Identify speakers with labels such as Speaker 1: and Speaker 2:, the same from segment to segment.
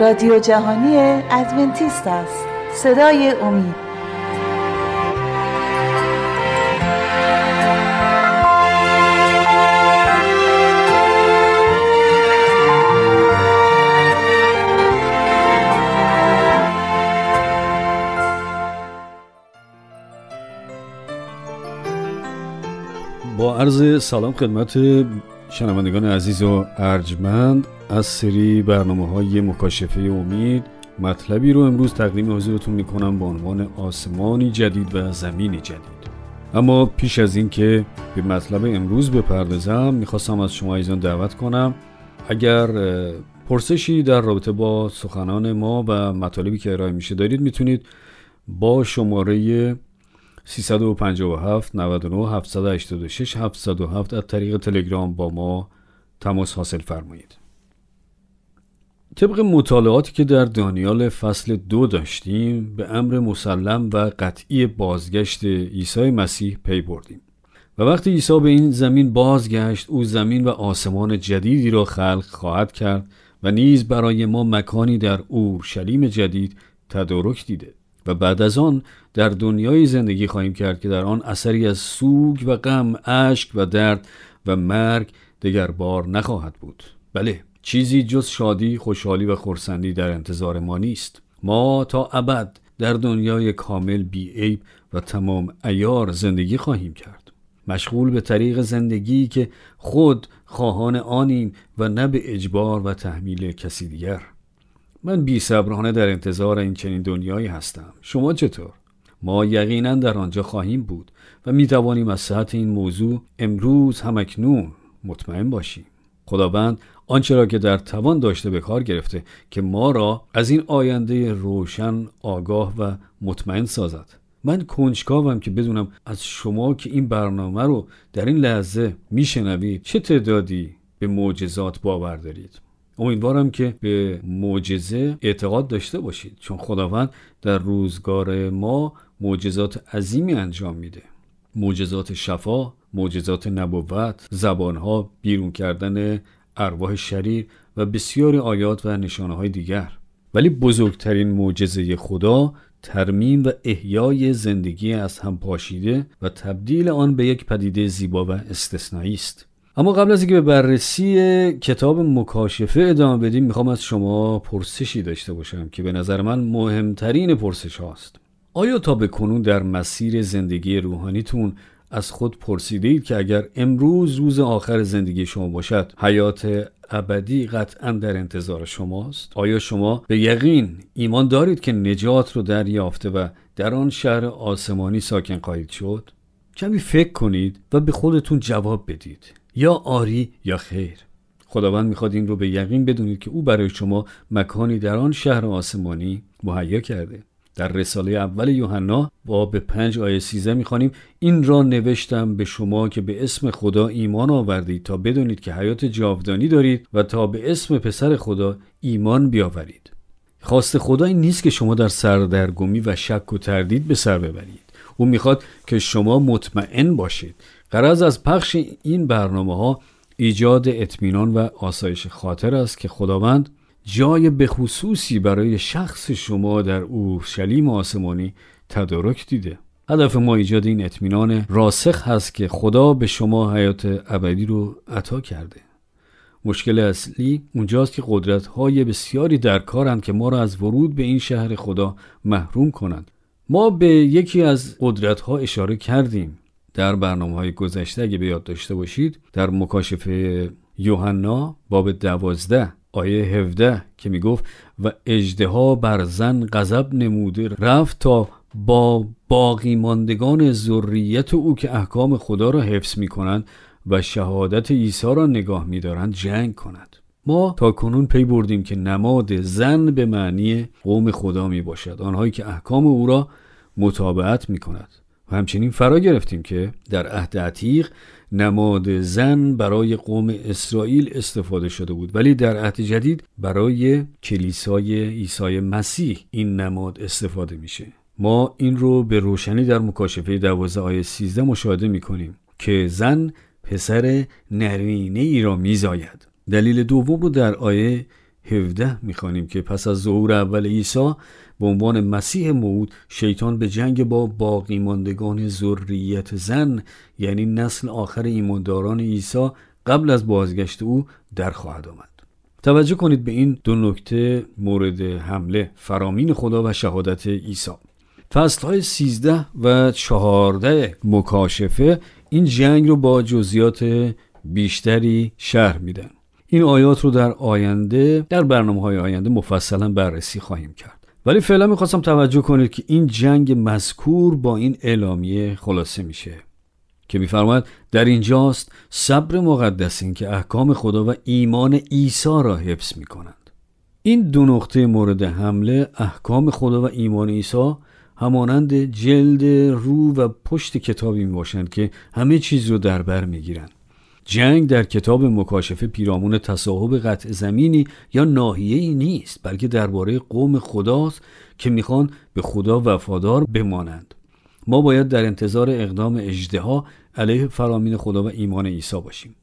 Speaker 1: رادیو جهانی ادونتیست است. صدای امید.
Speaker 2: با عرض سلام خدمت شنوندگان عزیز و ارجمند. از سری برنامه های مکاشفه امید مطلبی رو امروز تقدیم حضورتون می‌کنم با عنوان آسمانی جدید و زمینی جدید. اما پیش از اینکه به مطلب امروز بپردازم می‌خواستم از شما ایزان دعوت کنم. اگر پرسشی در رابطه با سخنان ما و مطالبی که ارائه میشه دارید می‌تونید با شماره 357 99 786 707 از طریق تلگرام با ما تماس حاصل فرمایید. طبق مطالعاتی که در دانیال فصل دو داشتیم به امر مسلم و قطعی بازگشت عیسی مسیح پی بردیم. و وقتی عیسی به این زمین بازگشت او زمین و آسمان جدیدی را خلق خواهد کرد و نیز برای ما مکانی در اورشلیم جدید تدارک دیده. و بعد از آن در دنیای زندگی خواهیم کرد که در آن اثری از سوگ و غم اشک و درد و مرگ دگر بار نخواهد بود. بله چیزی جز شادی خوشحالی و خورسندی در انتظار ما نیست. ما تا ابد در دنیای کامل بی عیب و تمام ایار زندگی خواهیم کرد. مشغول به طریق زندگی که خود خواهان آنیم و نه به اجبار و تحمیل کسی دیگر. من بی صبرانه در انتظار این چنین دنیایی هستم. شما چطور؟ ما یقینا در آنجا خواهیم بود و می توانیم از صحت این موضوع امروز همکنون مطمئن باشیم. خداوند آنچه را که در توان داشته به کار گرفته که ما را از این آینده روشن آگاه و مطمئن سازد. من کنجکاوم که بدونم از شما که این برنامه رو در این لحظه میشنوید چه تعدادی به معجزات باور دارید. امیدوارم که به معجزه اعتقاد داشته باشید چون خداوند در روزگار ما معجزات عظیمی انجام میده. معجزات شفا معجزات نبوت زبانها بیرون کردن ارواح شریر و بسیاری آیات و نشانه های دیگر. ولی بزرگترین معجزه خدا ترمیم و احیای زندگی از هم پاشیده و تبدیل آن به یک پدیده زیبا و استثنایی است. اما قبل از اینکه به بررسی کتاب مکاشفه ادامه بدیم می‌خوام از شما پرسشی داشته باشم که به نظر من مهمترین پرسش هاست آیا تا به کنون در مسیر زندگی روحانیتون از خود پرسیدید که اگر امروز روز آخر زندگی شما باشد حیات ابدی قطعا در انتظار شماست؟ آیا شما به یقین ایمان دارید که نجات رو دریافته و در آن شهر آسمانی ساکن خواهید شد؟ کمی فکر کنید و به خودتون جواب بدید یا آری یا خیر. خداوند می‌خواد این رو به یقین بدونید که او برای شما مکانی در آن شهر آسمانی مهیا کرده. در رساله اول یوحنا به پنج آیه سیزه می‌خوانیم. این را نوشتم به شما که به اسم خدا ایمان آوردید تا بدونید که حیات جاودانی دارید و تا به اسم پسر خدا ایمان بیاورید. خواست خدا این نیست که شما در سردرگمی و شک و تردید به سر ببرید. او می‌خواد که شما مطمئن باشید. قرض از پخش این برنامه ها ایجاد اطمینان و آسایش خاطر است که خداوند جای بخصوصی برای شخص شما در اورشلیم آسمانی تدارک دیده. هدف ما ایجاد این اطمینان راسخ هست که خدا به شما حیات ابدی رو عطا کرده. مشکل اصلی اونجاست که قدرت های بسیاری در کارند که ما را از ورود به این شهر خدا محروم کنند. ما به یکی از قدرت ها اشاره کردیم. در برنامه های گذشته اگه به یاد داشته باشید در مکاشفه یوحنا باب دوازده آیه 17 که می‌گفت و اجدها بر زن غضب نموده رفت تا با باقی ماندگان ذریت او که احکام خدا را حفظ می کنند و شهادت عیسی را نگاه می دارند جنگ کند. ما تا کنون پی بردیم که نماد زن به معنی قوم خدا می باشد آنهایی که احکام او را مطابقت می کند و همچنین فرا گرفتیم که در عهد عتیق نماد زن برای قوم اسرائیل استفاده شده بود. ولی در عهد جدید برای کلیسای عیسی مسیح این نماد استفاده میشه. ما این رو به روشنی در مکاشفه 12 آیه 13 مشاهده می‌کنیم که زن پسر نرینه ای را میزاید. دلیل دوم رو در آیه 17 می‌خوانیم که پس از ظهور اول عیسی به عنوان مسیح موعود شیطان به جنگ با باقی ماندگان ذریت زن یعنی نسل آخر ایمانداران عیسی قبل از بازگشت او در خواهد آمد. توجه کنید به این دو نکته مورد حمله فرامین خدا و شهادت عیسی. فصل های 13 و 14 مکاشفه این جنگ رو با جزیات بیشتری شهر میدن. این آیات رو در آینده در برنامه های آینده مفصلا بررسی خواهیم کرد. ولی فعلا می‌خواستم توجه کنید که این جنگ مذکور با این اعلامیه خلاصه میشه که میفرماید در اینجاست صبر مقدس این که احکام خدا و ایمان عیسی را حفظ می‌کنند این دو نقطه مورد حمله احکام خدا و ایمان عیسی همانند جلد رو و پشت کتابی می باشند که همه چیز رو در بر می گیرند. جنگ در کتاب مکاشفه پیرامون تصاحب قطع زمینی یا ناحیه‌ای نیست بلکه درباره قوم خداست که می‌خوان به خدا وفادار بمانند. ما باید در انتظار اقدام اجدها علیه فرامین خدا و ایمان عیسی باشیم.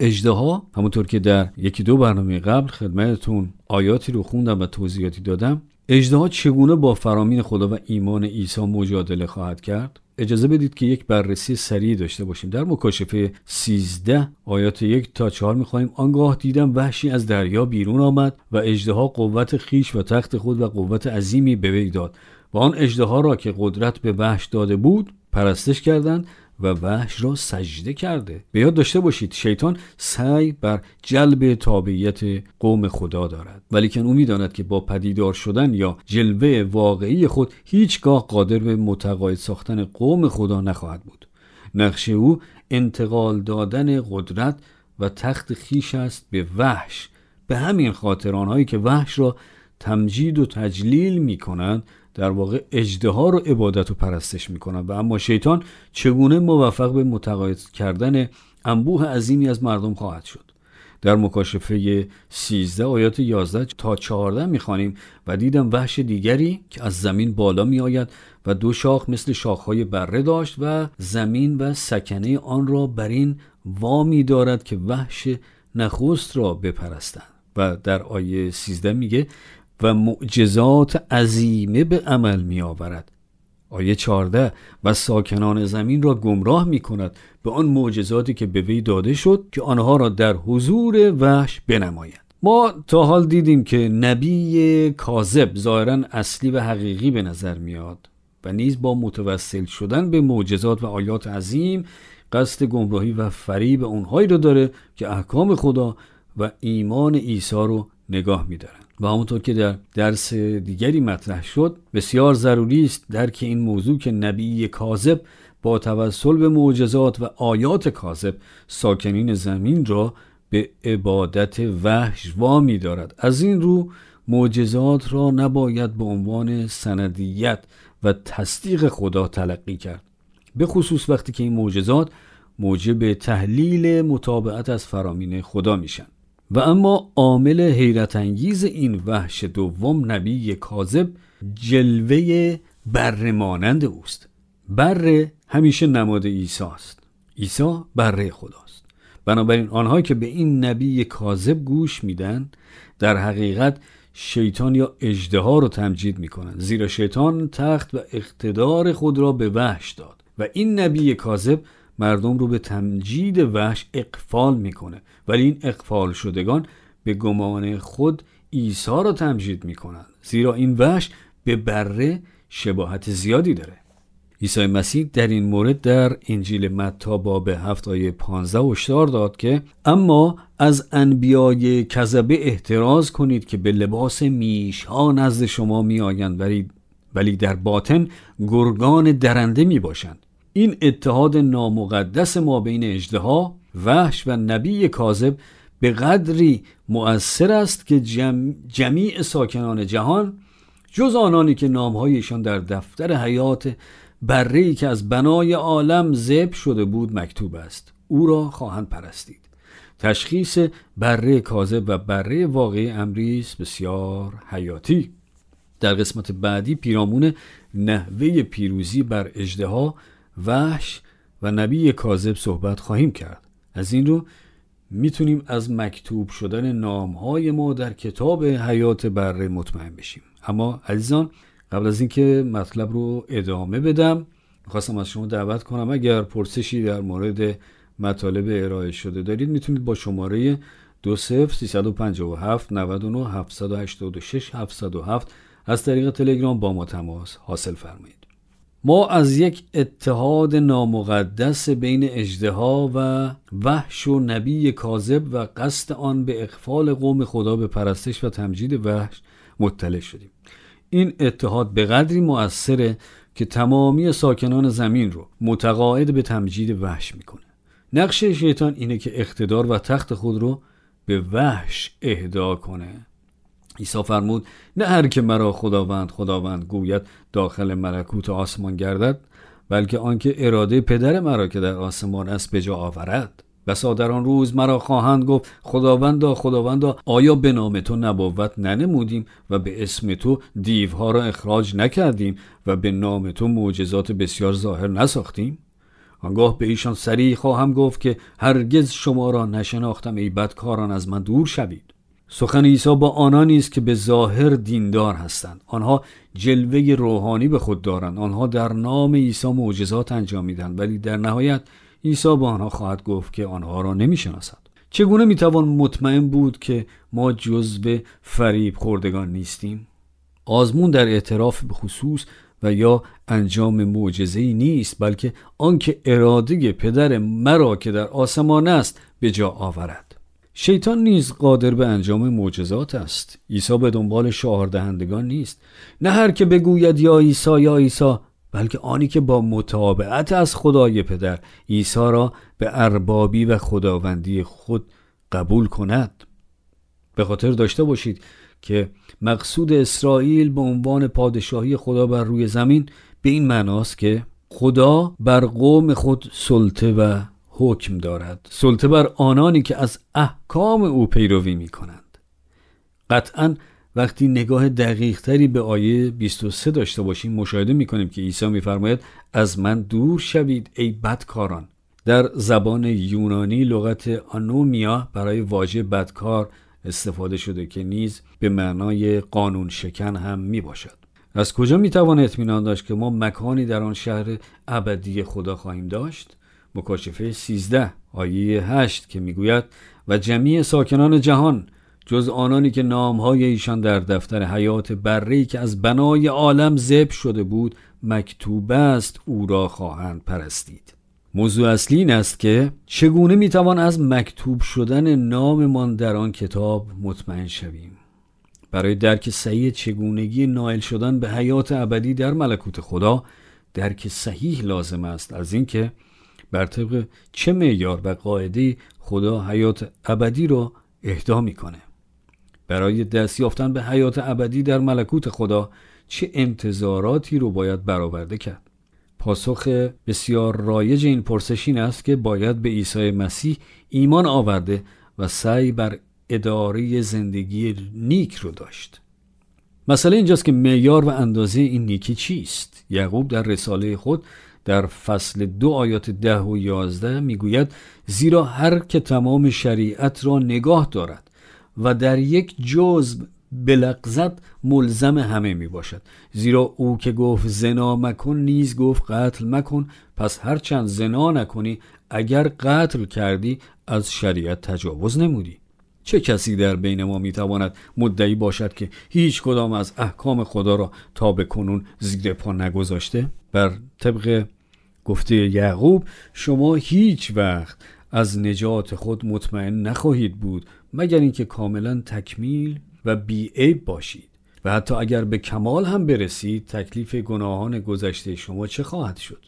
Speaker 2: اجدها همونطور که در یکی دو برنامه قبل خدمتتون آیاتی رو خوندم و توضیحاتی دادم اجدها چگونه با فرامین خدا و ایمان عیسی مجادله خواهد کرد؟ اجازه بدید که یک بررسی سریع داشته باشیم. در مکاشفه 13 آیات یک تا 4 می‌خواهیم آنگاه دیدم وحشی از دریا بیرون آمد و اجدها قوت خیش و تخت خود و قوت عظیمی به وی داد و آن اجدها را که قدرت به وحش داده بود پرستش کردند و وحش را سجده کرده. به یاد داشته باشید شیطان سعی بر جلب تابعیت قوم خدا دارد. ولیکن او می‌داند که با پدیدار شدن یا جلوه واقعی خود هیچگاه قادر به متقاعد ساختن قوم خدا نخواهد بود. نقشه او انتقال دادن قدرت و تخت خیش است به وحش. به همین خاطر آنهایی که وحش را تمجید و تجلیل می کنند در واقع اجده رو عبادت و پرستش می‌کنن. و اما شیطان چگونه موفق به متقاعد کردن انبوه عظیمی از مردم خواهد شد؟ در مکاشفه 13 آیات 11 تا 14 می‌خوانیم و دیدم وحش دیگری که از زمین بالا می آید و دو شاخ مثل شاخهای بره داشت و زمین و سکنه آن را بر این وامی دارد که وحش نخست را بپرستند. و در آیه 13 میگه و معجزات عظیمه به عمل می آورد آیه 14 و ساکنان زمین را گمراه می کند به آن معجزاتی که به وی داده شد که آنها را در حضور وحش بنماید. ما تا حال دیدیم که نبی کاذب ظاهرا اصلی و حقیقی به نظر میاد و نیز با متوسل شدن به معجزات و آیات عظیم قصد گمراهی و فریب اونهایی رو داره که احکام خدا و ایمان عیسی رو نگاه میدارن. و همونطور که در درس دیگری مطرح شد بسیار ضروری است درک این موضوع که نبی کاذب با توسل به معجزات و آیات کاذب ساکنین زمین را به عبادت وحش وامی دارد. از این رو معجزات را نباید به عنوان سندیت و تصدیق خدا تلقی کرد. به خصوص وقتی که این معجزات موجب تحلیل مطابقت از فرامین خدا میشن. و اما عامل حیرت انگیز این وحش دوم نبی کاذب جلوه بره مانند اوست. بره همیشه نماد عیسی است. عیسی بره خداست. بنابراین آنها که به این نبی کاذب گوش میدن در حقیقت شیطان یا اجدها رو تمجید می‌کنن. زیرا شیطان تخت و اقتدار خود را به وحش داد و این نبی کاذب مردم رو به تمجید وحش اقفال می‌کنه. ولی این اقفال شدگان به گمان خود عیسی را تمجید می‌کنند. زیرا این وحش به بره شباهت زیادی داره. عیسی مسیح در این مورد در انجیل متا باب هفت آیه 15 هشدار داد که اما از انبیای کذبه احتراز کنید که به لباس میش ها نزد شما می آیند ولی, ولی در باطن گرگان درنده می باشند این اتحاد نامقدس ما بین اجدها وحش و نبی کاذب به قدری مؤثر است که جم... جمیع ساکنان جهان جز آنانی که نامهایشان در دفتر حیات بره که از بنای عالم زب شده بود مکتوب است. او را خواهند پرستید. تشخیص بره کاذب و بره واقعی امری بسیار حیاتی. در قسمت بعدی پیرامون نحوه پیروزی بر اجدها وحش و نبی کاذب صحبت خواهیم کرد. از این رو می‌تونیم از مکتوب شدن نام های ما در کتاب حیات بره مطمئن بشیم. اما عزیزان قبل از اینکه مطلب رو ادامه بدم خواستم از شما دعوت کنم اگر پرسشی در مورد مطالب ارائه شده دارید می‌تونید با شماره 20 357 99 786 707 از طریق تلگرام با ما تماس حاصل فرمایید. ما از یک اتحاد نامقدس بین اجدها و وحش و نبی کاذب و قصد آن به اقفال قوم خدا به پرستش و تمجید وحش مطلع شدیم. این اتحاد به قدری مؤثره که تمامی ساکنان زمین رو متقاعد به تمجید وحش می‌کنه. نقش شیطان اینه که اقتدار و تخت خود رو به وحش اهدا کنه. عیسی فرمود نه هر که مرا خداوند خداوند گوید داخل ملکوت آسمان گردد بلکه آنکه اراده پدر مرا که در آسمان است به جا آورد. بسا در روز مرا خواهند گفت خداوندا خداوندا آیا به نام تو نبوت ننمودیم و به اسم تو دیوها را اخراج نکردیم و به نام تو معجزات بسیار ظاهر نساختیم؟ آنگاه به ایشان سریع خواهم گفت که هرگز شما را نشناختم ای بدکاران از من دور شوید. سخن عیسی با آنانی است که به ظاهر دیندار هستند. آنها جلوه روحانی به خود دارند. آنها در نام عیسی معجزات انجام می‌دهند. ولی در نهایت عیسی با آنها خواهد گفت که آنها را نمی‌شناسد. چگونه می‌توان مطمئن بود که ما جزو فریب خوردگان نیستیم؟ آزمون در اعتراف به خصوص و یا انجام معجزه ای نیست بلکه آنکه اراده پدر مرا که در آسمان است به جا آورد. شیطان نیز قادر به انجام معجزات است. عیسی به دنبال شاهردهندگان نیست. نه هر که بگوید یا عیسی یا عیسی بلکه آنی که با متابعت از خدای پدر عیسی را به اربابی و خداوندی خود قبول کند. به خاطر داشته باشید که مقصود اسرائیل به عنوان پادشاهی خدا بر روی زمین به این معناست که خدا بر قوم خود سلطه و حکم دارد. سلطه بر آنانی که از احکام او پیروی می کنند قطعا وقتی نگاه دقیق تری به آیه 23 داشته باشیم مشاهده می کنیم که عیسی میفرماید از من دور شوید ای بدکاران. در زبان یونانی لغت آنومیا برای واژه بدکار استفاده شده که نیز به معنای قانون شکن هم می باشد از کجا می توان اطمینان داشت که ما مکانی در آن شهر ابدی خدا خواهیم داشت؟ مکاشفه 13 آیه 8 که می‌گوید و جمعی ساکنان جهان جز آنانی که نامهای ایشان در دفتر حیات بری که از بنای عالم زب شده بود مکتوب است او را خواهند پرستید. موضوع اصلی این است که چگونه می‌توان از مکتوب شدن ناممان در آن کتاب مطمئن شویم؟ برای درک صحیح چگونگی نائل شدن به حیات ابدی در ملکوت خدا درک صحیح لازم است از اینکه بر طبق چه معیار و قاعده خدا حیات ابدی را اهدا می‌کنه؟ برای دست یافتن به حیات ابدی در ملکوت خدا چه انتظاراتی رو باید برآورده کرد؟ پاسخ بسیار رایج این پرسش این است که باید به عیسی مسیح ایمان آورده و سعی بر اداره زندگی نیک رو داشت. مسئله اینجاست که معیار و اندازه این نیکی چیست؟ یعقوب در رساله خود در فصل دو آیات ده و یازده می‌گوید زیرا هر که تمام شریعت را نگاه دارد و در یک جزء بلغزت ملزم همه می باشد زیرا او که گفت زنا مکن نیز گفت قتل مکن پس هرچند زنا نکنی اگر قتل کردی از شریعت تجاوز نمودی. چه کسی در بین ما می‌تواند مدعی باشد که هیچ کدام از احکام خدا را تا به کنون زیر پا نگذاشته؟ بر طبق گفته یعقوب شما هیچ وقت از نجات خود مطمئن نخواهید بود مگر اینکه کاملا تکمیل و بیعیب باشید. و حتی اگر به کمال هم برسید تکلیف گناهان گذشته شما چه خواهد شد؟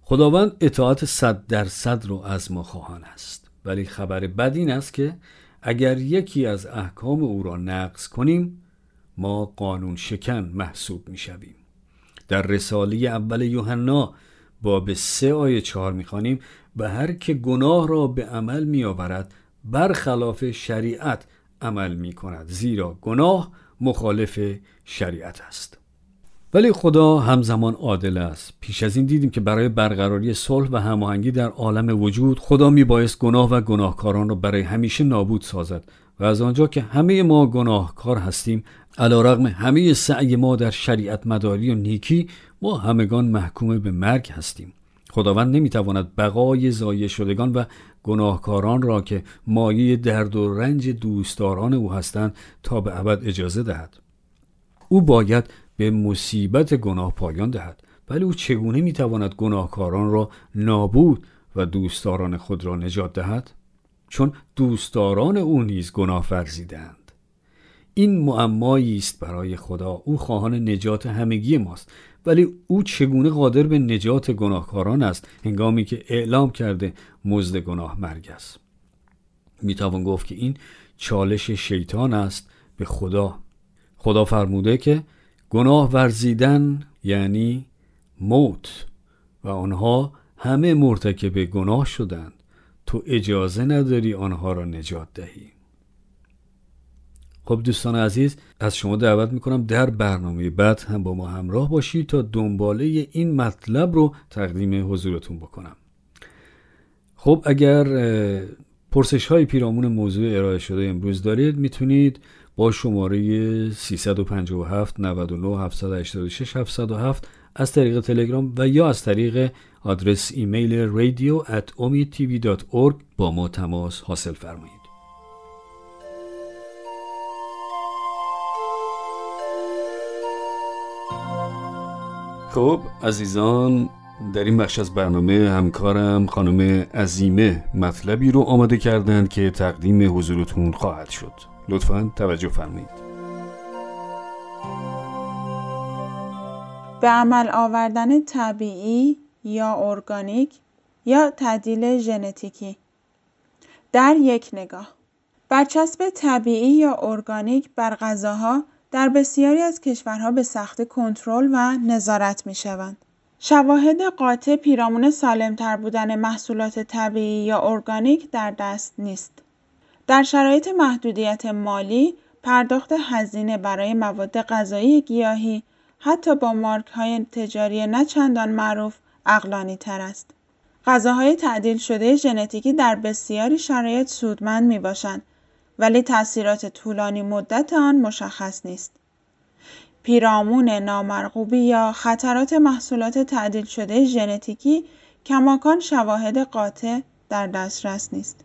Speaker 2: خداوند اطاعت صد درصد رو از ما خواهان است. ولی خبر بد این است که اگر یکی از احکام او را نقض کنیم ما قانون شکن محسوب می شویم. در رساله اول یوحنا باب سه آیه چهار می‌خوانیم و هر که گناه را به عمل می آورد برخلاف شریعت عمل می کند زیرا گناه مخالف شریعت است. ولی خدا همزمان عادل است. پیش از این دیدیم که برای برقراری صلح و هماهنگی در عالم وجود خدا میبایست گناه و گناهکاران را برای همیشه نابود سازد. و از آنجا که همه ما گناهکار هستیم علیرغم همه سعی ما در شریعت مداری و نیکی ما همگان محکوم به مرگ هستیم. خداوند نمی‌تواند بقای زایه شدگان و گناهکاران را که مایه درد و رنج دوستداران او هستند تا به ابد اجازه دهد. او باید به مصیبت گناه پایان دهد. ولی او چگونه می‌تواند گناهکاران را نابود و دوستداران خود را نجات دهد؟ چون دوستداران او نیز گناه ورزیدند این معمایی است برای خدا. او خواهان نجات همگی ماست. ولی او چگونه قادر به نجات گناهکاران است؟ هنگامی که اعلام کرده مزد گناه مرگ است. می‌توان گفت که این چالش شیطان است به خدا. خدا فرموده که گناه ورزیدن یعنی موت و آنها همه مرتکب گناه شدند. تو اجازه نداری آنها را نجات دهی. خب دوستان عزیز از شما دعوت می‌کنم در برنامه بعد هم با ما همراه باشید تا دنباله این مطلب رو تقدیم حضورتون بکنم. خب اگر پرسش های پیرامون موضوع ارائه شده امروز دارید می‌تونید با شماره 357 99 786 707 از طریق تلگرام و یا از طریق آدرس ایمیل radio at با ما تماس حاصل فرمایید. خب عزیزان در این بخش از برنامه همکارم خانم عزیمه مطلبی رو آماده کردند که تقدیم حضورتون خواهد شد. لطفا توجه فرمایید.
Speaker 3: به عمل آوردن طبیعی یا ارگانیک یا تعدیل ژنتیکی. در یک نگاه. برچسب طبیعی یا ارگانیک بر غذاها در بسیاری از کشورها به سختی کنترل و نظارت می شوند. شواهد قاطع پیرامون سالمتر بودن محصولات طبیعی یا ارگانیک در دست نیست. در شرایط محدودیت مالی، پرداخت هزینه برای مواد غذایی گیاهی حتی با مارک های تجاری نه چندان معروف اقلانی تر است. غذاهای تعدیل شده ژنتیکی در بسیاری شرایط سودمند می باشند ولی تاثیرات طولانی مدت آن مشخص نیست. پیرامون نامرغوبی یا خطرات محصولات تعدیل شده ژنتیکی کماکان شواهد قاطع در دسترس نیست.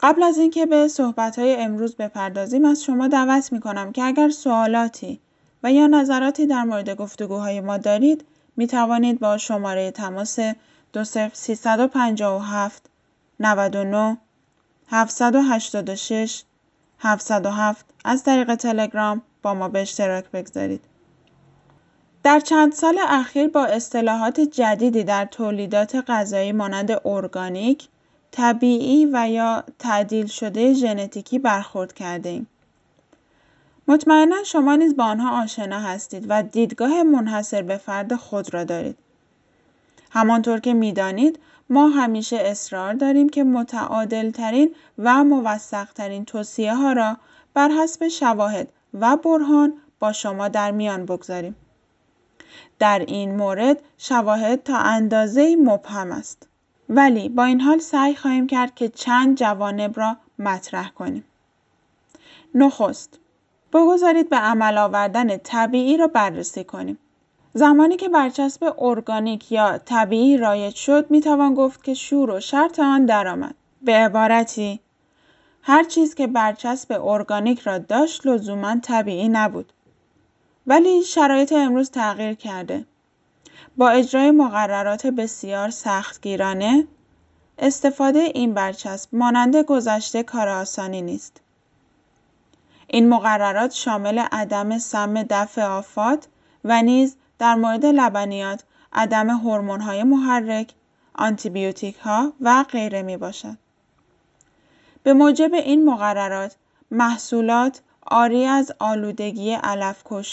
Speaker 3: قبل از اینکه به صحبت‌های امروز بپردازیم از شما دعوت می‌کنم که اگر سوالاتی و یا نظراتی در مورد گفتگوهای ما دارید می توانید با شماره تماس 20357 99 786 707 از طریق تلگرام با ما به اشتراک بگذارید. در چند سال اخیر با اصطلاحات جدیدی در تولیدات غذایی مانند ارگانیک، طبیعی و یا تعدیل شده ژنتیکی برخورد کردیم. مطمئنا شما نیز با آنها آشنا هستید و دیدگاه منحصر به فرد خود را دارید. همانطور که می‌دانید ما همیشه اصرار داریم که متعادل ترین و موثق ترین توصیه ها را بر حسب شواهد و برهان با شما در میان بگذاریم. در این مورد شواهد تا اندازه مبهم است. ولی با این حال سعی خواهیم کرد که چند جوانب را مطرح کنیم. نخست بگذارید به عمل آوردن طبیعی را بررسی کنیم. زمانی که برچسب ارگانیک یا طبیعی رایج شد می توان گفت که شور و شرط آن درآمد. به عبارتی هر چیز که برچسب ارگانیک را داشت لزوما طبیعی نبود. ولی شرایط امروز تغییر کرده. با اجرای مقررات بسیار سختگیرانه استفاده این برچسب مانند گذشته کار آسانی نیست. این مقررات شامل عدم سم دفع آفات و نیز در مورد لبنیات عدم های محرک، ها و غیره می باشد. به موجب این مقررات محصولات آری از آلودگی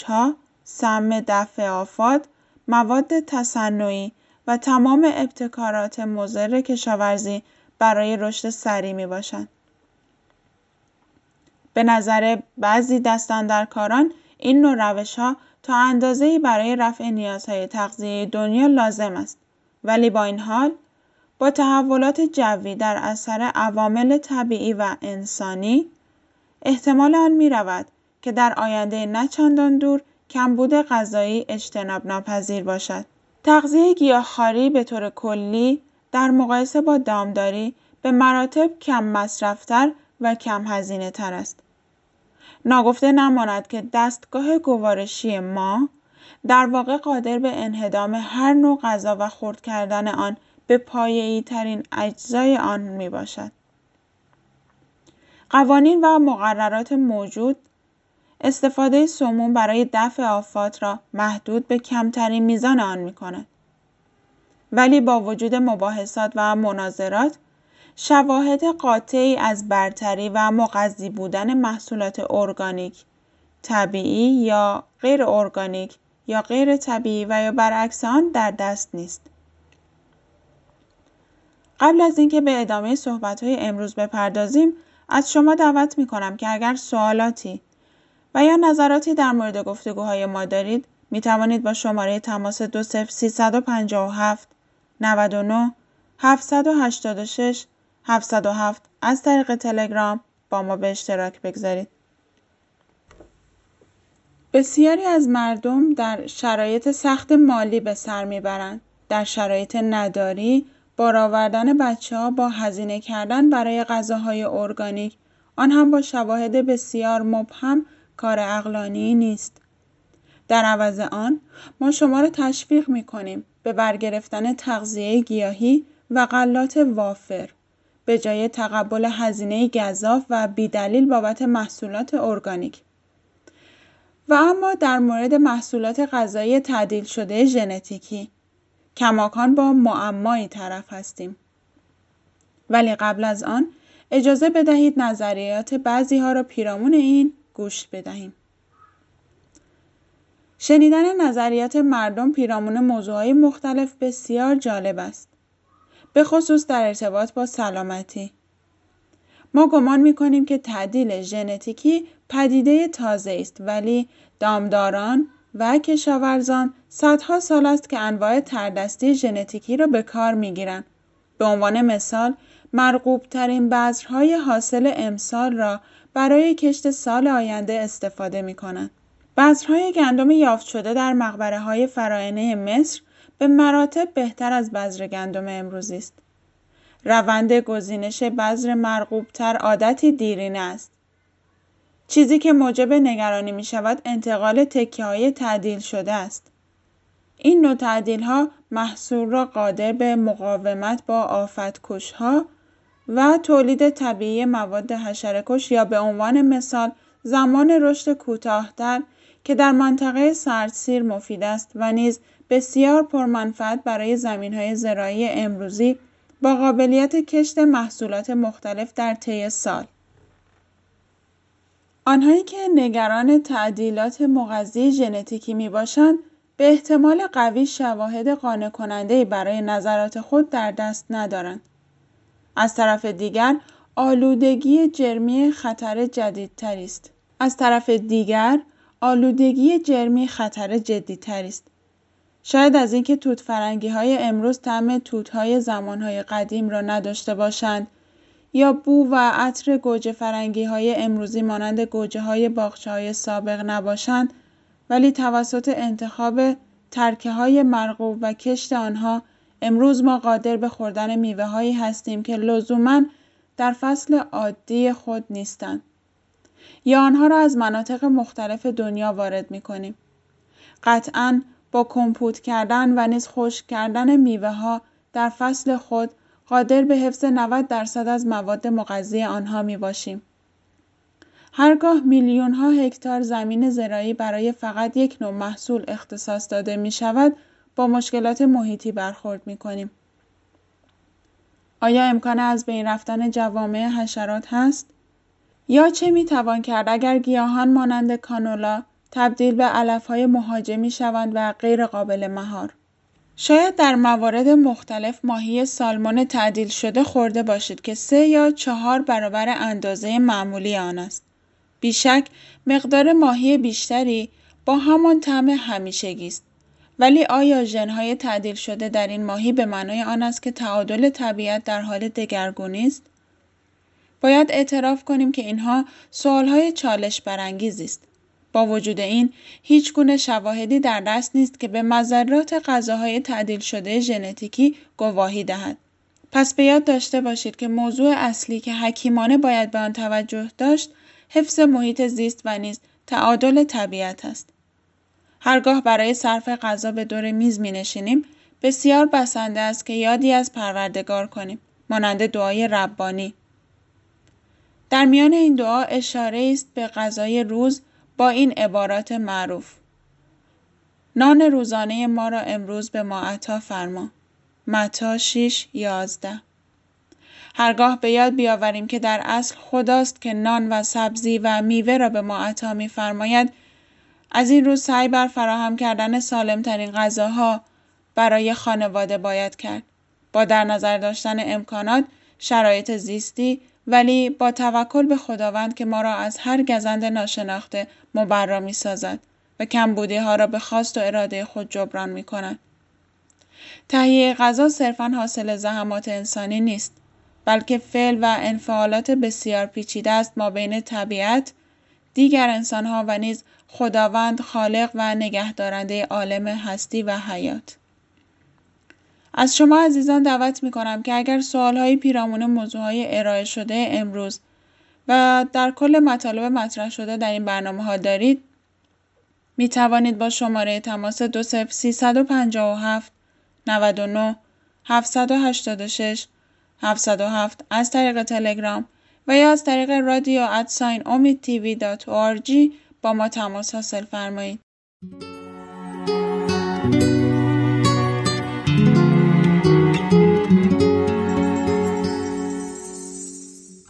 Speaker 3: ها، سم دفع آفات، مواد تصنعی و تمام ابتکارات مضر کشاورزی برای رشد سریع می باشند. به نظر بعضی دستاندرکاران این نوع روش ها تا اندازه‌ای برای رفع نیازهای تغذیه دنیا لازم است ولی با این حال با تحولات جوی در اثر عوامل طبیعی و انسانی احتمال آن می رود که در آینده نه چندان دور کمبود غذایی اجتناب ناپذیر باشد. تغذیه گیاهخواری به طور کلی در مقایسه با دامداری به مراتب کم مصرفتر و کم هزینه تر است. ناگفته نماند که دستگاه گوارشی ما در واقع قادر به انهدام هر نوع غذا و خورد کردن آن به پایه‌ای ترین اجزای آن می باشد. قوانین و مقررات موجود استفاده سموم برای دفع آفات را محدود به کمترین میزان آن می کند. ولی با وجود مباحثات و مناظرات شواهد قاطعی از برتری و مغذی بودن محصولات ارگانیک طبیعی یا غیر ارگانیک یا غیر طبیعی و یا برعکس آن در دست نیست. قبل از اینکه به ادامه های امروز بپردازیم از شما دعوت می کنم که اگر سوالاتی و یا نظراتی در مورد گفتگوهای ما دارید می توانید با شماره تماس 20357 99 786 707 از طریق تلگرام با ما به اشتراک بگذارید. بسیاری از مردم در شرایط سخت مالی به سر می‌برند. در شرایط نداری بار آوردن بچه ها با هزینه کردن برای غذاهای ارگانیک آن هم با شواهد بسیار مبهم کار اقلانی نیست. در عوض آن ما شما را تشویق می کنیم به برگرفتن تغذیه گیاهی و غلات وافر به جای تقبل هزینه گذاف و بیدلیل بابت محصولات ارگانیک. و اما در مورد محصولات غذایی تعدیل شده ژنتیکی کماکان با معمایی طرف هستیم. ولی قبل از آن اجازه بدهید نظریات بعضی ها را پیرامون این گوش بدهیم. شنیدن نظریات مردم پیرامون موضوعهای مختلف بسیار جالب است. به خصوص در ارتباط با سلامتی. ما گمان می کنیم که تعدیل ژنتیکی پدیده تازه است ولی دامداران و کشاورزان صدها سال است که انواع تردستی ژنتیکی را به کار می گیرند. به عنوان مثال مرغوب ترین بذرهای حاصل امسال را برای کشت سال آینده استفاده می کنند. بذرهای گندم یافت شده در مقبره های فراینه مصر به مراتب بهتر از بذر گندم امروزی است. روند گزینش بذر مرغوبتر عادتی دیرینه است. چیزی که موجب نگرانی می شود انتقال تکه های تعدیل شده است. این نوع تعدیل ها محصول را قادر به مقاومت با آفت ها و تولید طبیعی مواد حشرکش یا به عنوان مثال زمان رشد کوتاهتر که در منطقه سردسیر مفید است و نیز بسیار پرمنفعت برای زمین های زراعی امروزی با قابلیت کشت محصولات مختلف در طی سال. آنهایی که نگران تعدیلات مغذی ژنتیکی می باشند به احتمال قوی شواهد قانع کننده برای نظرات خود در دست ندارند. از طرف دیگر آلودگی جرمی خطر جدیدتری است. از طرف دیگر آلودگی جرمی خطر جدیتری است. شاید از اینکه توت فرنگی های امروز طعم توت های زمان های قدیم را نداشته باشند یا بو و عطر گوجه فرنگی های امروزی مانند گوجه های باخچه های سابق نباشند ولی توسط انتخاب ترکه های مرغوب و کشت آنها امروز ما قادر به خوردن میوه هایی هستیم که لزوما در فصل عادی خود نیستند. یا آنها را از مناطق مختلف دنیا وارد می کنیم. قطعا با کمپوت کردن و نیز خشک کردن میوه ها در فصل خود قادر به حفظ 90 درصد از مواد مغذی آنها می باشیم. هرگاه میلیون ها هکتار زمین زراعی برای فقط یک نوع محصول اختصاص داده می شود با مشکلات محیطی برخورد می کنیم. آیا امکان از بین رفتن جوامع حشرات هست؟ یا چه می توان کرد اگر گیاهان مانند کانولا تبدیل به های مهاجمی شوند و غیر قابل مهار؟ شاید در موارد مختلف ماهی سالمون تعدیل شده خورده باشید که سه یا چهار برابر اندازه معمولی آن است. بیشک مقدار ماهی بیشتری با همان طعم همیشگی است ولی آیا ژنهای تعدیل شده در این ماهی به معنای آن است که تعادل طبیعت در حال دگرگونی است باید اعتراف کنیم که اینها سوالهای چالش برانگیزی است با وجود این هیچ گونه شواهدی در دست نیست که به مذرات غذاهای تعدیل شده ژنتیکی گواهی دهد. پس به یاد داشته باشید که موضوع اصلی که حکیمانه باید به آن توجه داشت حفظ محیط زیست و نیز تعادل طبیعت است. هرگاه برای صرف غذا به دور میز می نشینیم بسیار بسنده است که یادی از پروردگار کنیم. مانند دعای ربانی. در میان این دعا اشاره است به غذای روز با این عبارات معروف. نان روزانه ما را امروز به ما عطا فرما. متا 6 11 هرگاه به یاد بیاوریم که در اصل خداست که نان و سبزی و میوه را به ما عطا میفرماید از این روز سعی بر فراهم کردن سالمترین غذاها برای خانواده باید کرد. با در نظر داشتن امکانات شرایط زیستی ولی با توکل به خداوند که ما را از هر گزند ناشناخته مبرا می سازد و کمبودی ها را به خواست و اراده خود جبران می کند. تهیه غذا صرفا حاصل زحمات انسانی نیست بلکه فعل و انفعالات بسیار پیچیده است ما بین طبیعت دیگر انسانها و نیز خداوند خالق و نگهدارنده عالم هستی و حیات از شما عزیزان دعوت می کنم که اگر سوال های پیرامون موضوع های ارائه شده امروز و در کل مطالب مطرح شده در این برنامه ها دارید می توانید با شماره تماس 20357 99 786 707 از طریق تلگرام و یا از طریق رادیو ادساین امید تیوی با ما تماس حاصل فرمایید.